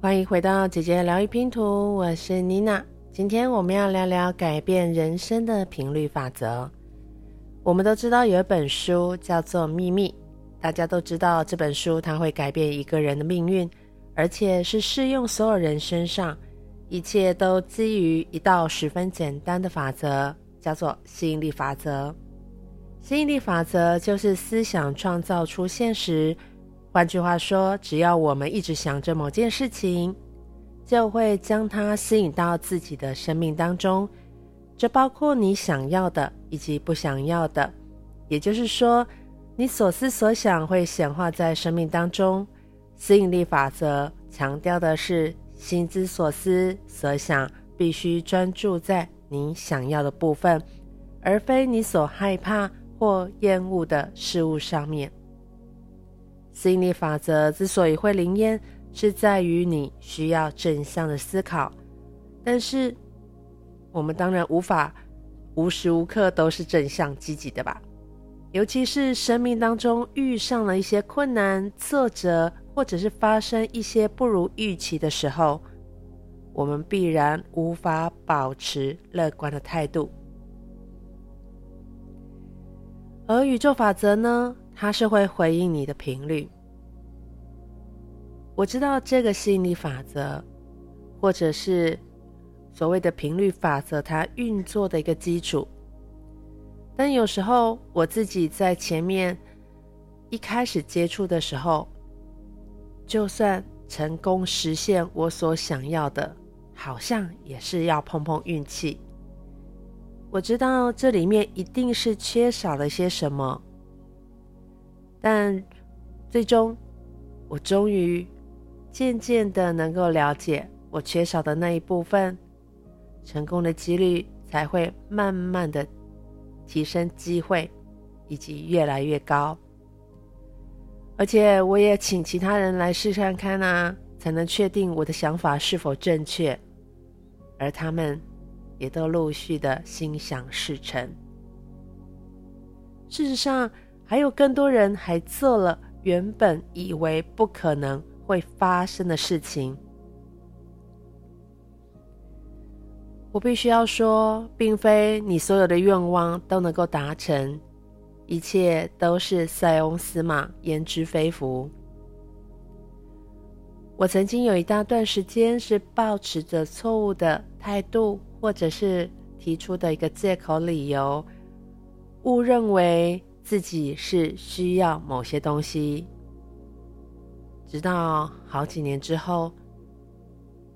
欢迎回到姐姐疗愈拼图，我是妮娜。今天我们要聊聊改变人生的频率法则。我们都知道有一本书叫做《秘密》，大家都知道这本书它会改变一个人的命运，而且是适用所有人身上。一切都基于一道十分简单的法则，叫做吸引力法则。吸引力法则就是思想创造出现实。换句话说，只要我们一直想着某件事情，就会将它吸引到自己的生命当中。这包括你想要的以及不想要的。也就是说，你所思所想会显化在生命当中。吸引力法则强调的是，心之所思所想必须专注在你想要的部分，而非你所害怕或厌恶的事物上面。吸引力法则之所以会灵验，是在于你需要正向的思考。但是，我们当然无法无时无刻都是正向积极的吧？尤其是生命当中遇上了一些困难、挫折，或者是发生一些不如预期的时候，我们必然无法保持乐观的态度。而宇宙法则呢？它是会回应你的频率。我知道这个吸引力法则，或者是所谓的频率法则，它运作的一个基础。但有时候我自己在前面一开始接触的时候，就算成功实现我所想要的，好像也是要碰碰运气。我知道这里面一定是缺少了些什么。但最终，我终于渐渐的能够了解我缺少的那一部分，成功的几率才会慢慢的提升机会，以及越来越高。而且我也请其他人来试看看啊，才能确定我的想法是否正确。而他们也都陆续的心想事成。事实上，还有更多人还做了原本以为不可能会发生的事情。我必须要说，并非你所有的愿望都能够达成，一切都是塞翁失马焉知非福。我曾经有一大段时间是抱持着错误的态度，或者是提出的一个借口理由，误认为。自己是需要某些东西，直到好几年之后，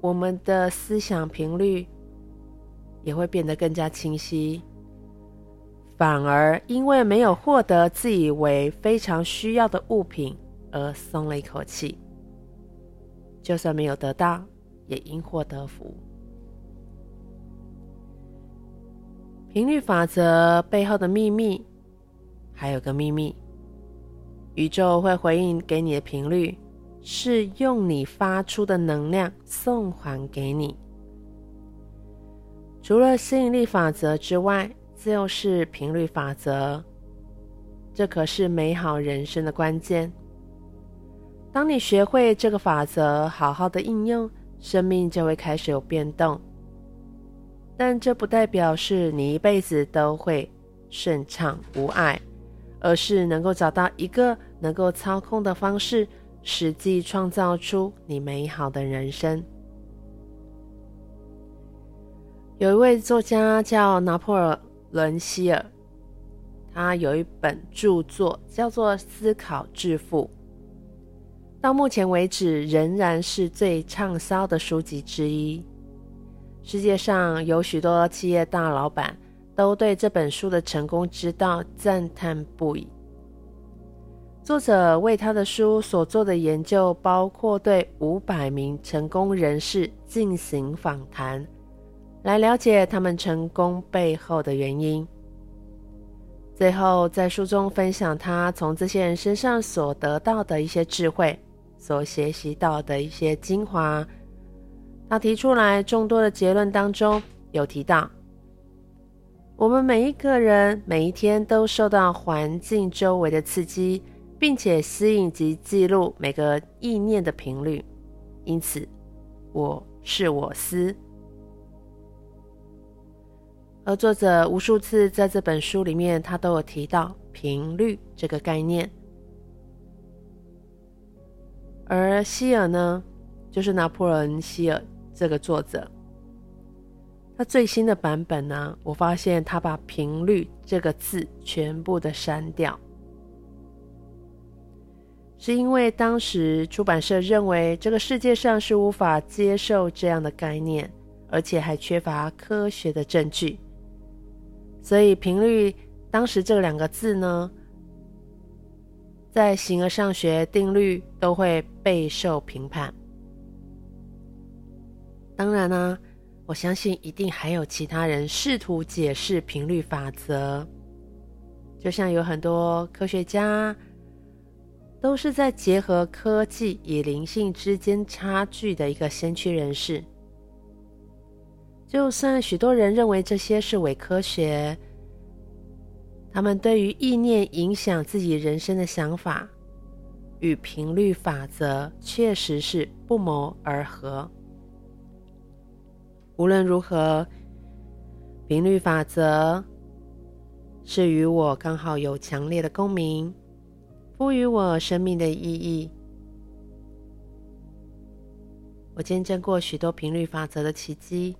我们的思想频率也会变得更加清晰。反而因为没有获得自以为非常需要的物品而松了一口气，就算没有得到，也因祸得福。频率法则背后的秘密。还有个秘密，宇宙会回应给你的频率，是用你发出的能量送还给你。除了吸引力法则之外，就是频率法则。这可是美好人生的关键。当你学会这个法则，好好的应用，生命就会开始有变动。但这不代表是你一辈子都会顺畅无碍。而是能够找到一个能够操控的方式，实际创造出你美好的人生。有一位作家叫拿破仑希尔，他有一本著作叫做《思考致富》，到目前为止仍然是最畅销的书籍之一。世界上有许多企业大老板。都对这本书的成功之道赞叹不已。作者为他的书所做的研究，包括对五百名成功人士进行访谈，来了解他们成功背后的原因。最后，在书中分享他从这些人身上所得到的一些智慧，所学习到的一些精华。他提出来众多的结论当中，有提到。我们每一个人每一天都受到环境周围的刺激，并且吸引及记录每个意念的频率。因此，我是我思。而作者无数次在这本书里面，他都有提到频率这个概念。而希尔呢，就是拿破仑希尔这个作者，那最新的版本呢，我发现他把“频率”这个字全部的删掉，是因为当时出版社认为这个世界上是无法接受这样的概念，而且还缺乏科学的证据。所以，频率当时这两个字呢，在形而上学定律都会备受评判。当然呢、我相信一定还有其他人试图解释频率法则，就像有很多科学家都是在结合科技与灵性之间差距的一个先驱人士。就算许多人认为这些是伪科学，他们对于意念影响自己人生的想法，与频率法则确实是不谋而合。无论如何，频率法则是与我刚好有强烈的共鸣，赋予我生命的意义。我见证过许多频率法则的奇迹。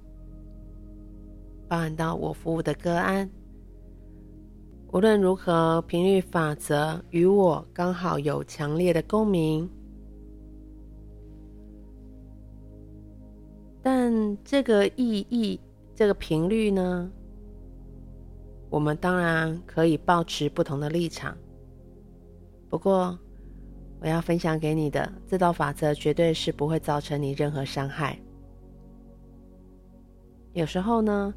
包含到我服务的个案，无论如何，频率法则与我刚好有强烈的共鸣。这个意义，这个频率呢？我们当然可以保持不同的立场。不过，我要分享给你的这道法则，绝对是不会造成你任何伤害。有时候呢，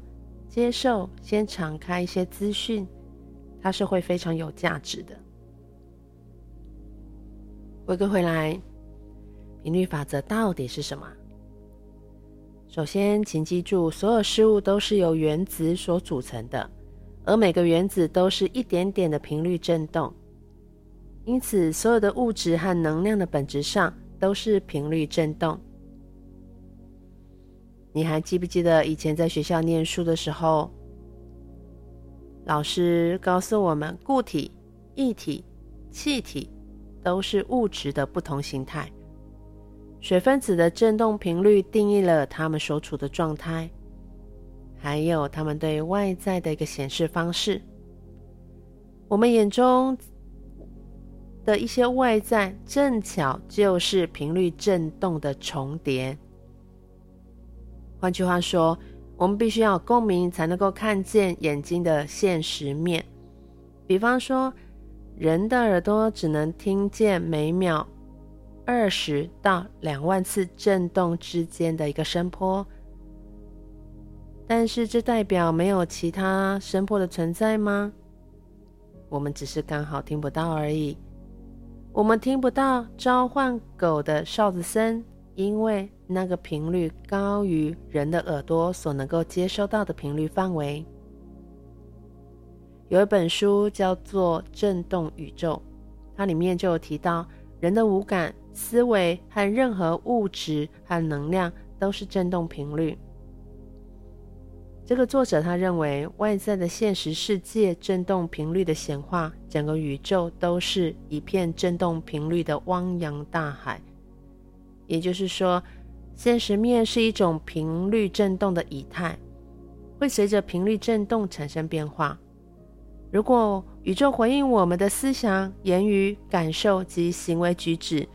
接受，先敞开一些资讯，它是会非常有价值的。回归回来，频率法则到底是什么？首先，请记住，所有事物都是由原子所组成的，而每个原子都是一点点的频率振动。因此，所有的物质和能量的本质上都是频率振动。你还记不记得以前在学校念书的时候，老师告诉我们，固体、液体、气体都是物质的不同形态。水分子的振动频率定义了它们所处的状态，还有它们对外在的一个显示方式。我们眼中的一些外在，正巧就是频率振动的重叠。换句话说，我们必须要共鸣，才能够看见眼睛的现实面。比方说，人的耳朵只能听见每秒二十到两万次震动之间的一个声波，但是这代表没有其他声波的存在吗？我们只是刚好听不到而已。我们听不到召唤狗的哨子声。因为那个频率高于人的耳朵所能够接收到的频率范围。有一本书叫做《震动宇宙》，它里面就有提到，人的五感、思维和任何物质和能量都是震动频率。这个作者他认为，外在的现实世界震动频率的显化，整个宇宙都是一片震动频率的汪洋大海。也就是说，现实面是一种频率振动的以太，会随着频率振动产生变化。如果宇宙回应我们的思想、言语、感受及行为举止，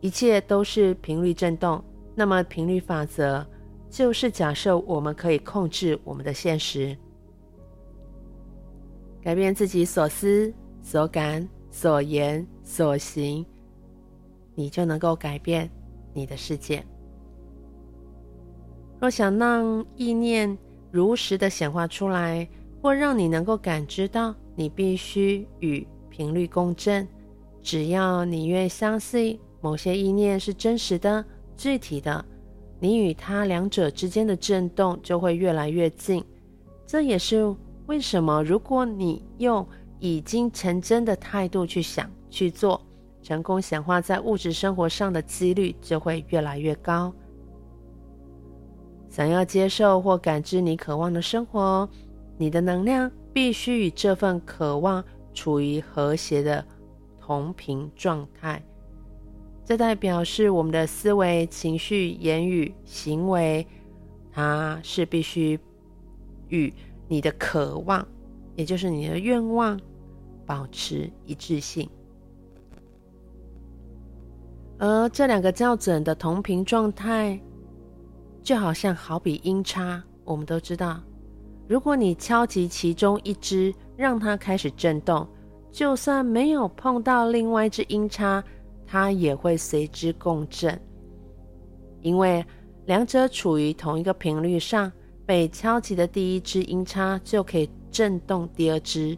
一切都是频率振动，那么频率法则就是假设我们可以控制我们的现实，改变自己所思、所感、所言、所行。你就能够改变你的世界。若想让意念如实的显化出来，或让你能够感知到，你必须与频率共振。只要你愿相信某些意念是真实的、具体的，你与它两者之间的震动就会越来越近。这也是为什么，如果你用已经成真的态度去想、去做。成功显化在物质生活上的几率就会越来越高。想要接受或感知你渴望的生活，你的能量必须与这份渴望处于和谐的同频状态。这代表是我们的思维、情绪、言语、行为，它是必须与你的渴望，也就是你的愿望，保持一致性。而这两个校准的同频状态。就好像好比音叉，我们都知道，如果你敲击其中一支，让它开始震动，就算没有碰到另外一支音叉，它也会随之共振，因为两者处于同一个频率上，被敲击的第一支音叉就可以震动第二支，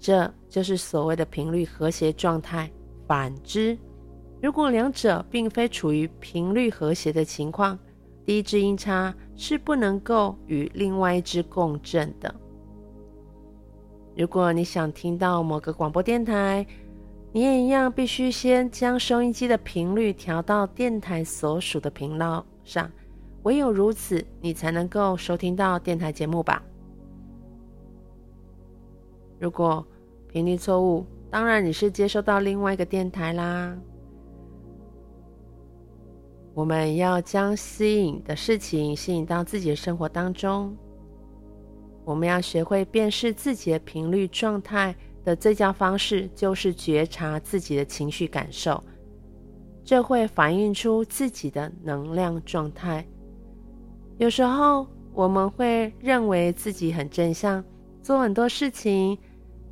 这就是所谓的频率和谐状态。反之，如果两者并非处于频率和谐的情况，第一支音叉是不能够与另外一支共振的。如果你想听到某个广播电台，你也一样必须先将收音机的频率调到电台所属的频道上，唯有如此，你才能够收听到电台节目吧。如果频率错误，当然你是接收到另外一个电台啦。我们要将吸引的事情吸引到自己的生活当中。我们要学会辨识自己的频率状态的最佳方式，就是觉察自己的情绪感受。这会反映出自己的能量状态。有时候我们会认为自己很正向，做很多事情，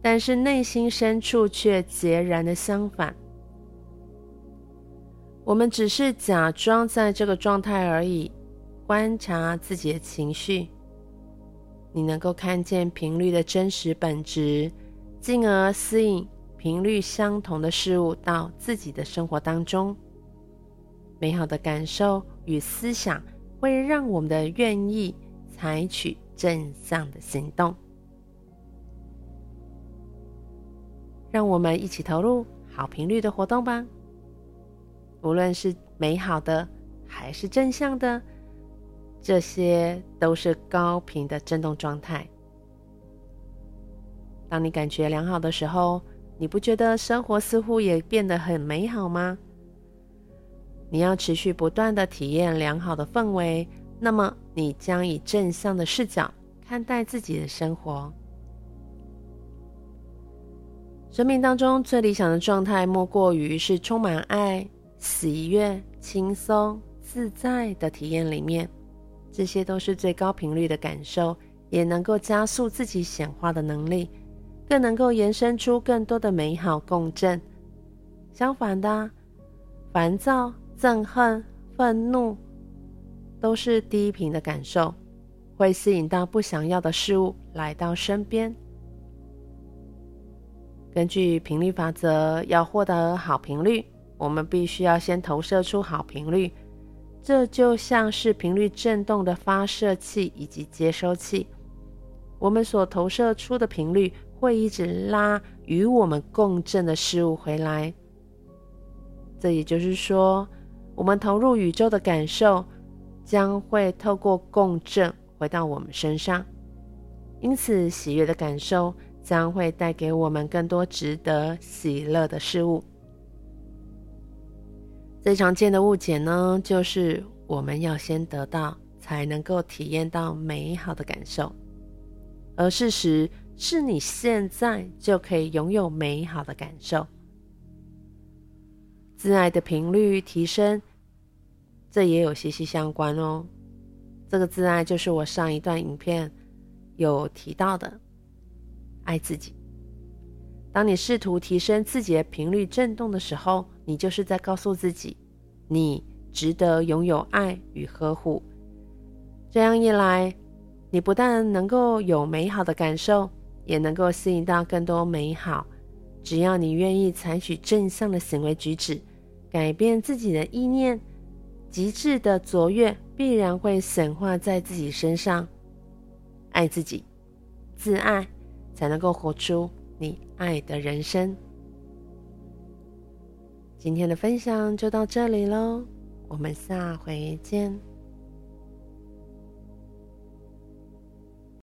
但是内心深处却截然的相反。我们只是假装在这个状态而已，观察自己的情绪，你能够看见频率的真实本质，进而吸引频率相同的事物到自己的生活当中。美好的感受与思想会让我们的愿意采取正向的行动。让我们一起投入好频率的活动吧。无论是美好的还是正向的，这些都是高频的振动状态。当你感觉良好的时候，你不觉得生活似乎也变得很美好吗？你要持续不断的体验良好的氛围，那么你将以正向的视角看待自己的生活。生命当中最理想的状态，莫过于是充满爱。喜悦、轻松、自在的体验里面，这些都是最高频率的感受，也能够加速自己显化的能力，更能够延伸出更多的美好共振。相反的，烦躁、憎恨、愤怒，都是低频的感受，会吸引到不想要的事物来到身边。根据频率法则，要获得好频率。我们必须要先投射出好频率，这就像是频率振动的发射器以及接收器。我们所投射出的频率会一直拉与我们共振的事物回来。这也就是说，我们投入宇宙的感受将会透过共振回到我们身上。因此，喜悦的感受将会带给我们更多值得喜乐的事物。最常见的误解呢，就是我们要先得到，才能够体验到美好的感受。而事实是你现在就可以拥有美好的感受。自爱的频率提升，这也有息息相关哦。这个自爱就是我上一段影片有提到的，爱自己。当你试图提升自己的频率振动的时候，你就是在告诉自己，你值得拥有爱与呵护。这样一来，你不但能够有美好的感受，也能够吸引到更多美好。只要你愿意采取正向的行为举止，改变自己的意念，极致的卓越必然会显化在自己身上。爱自己，自爱，才能够活出你爱的人生。今天的分享就到这里喽，我们下回见。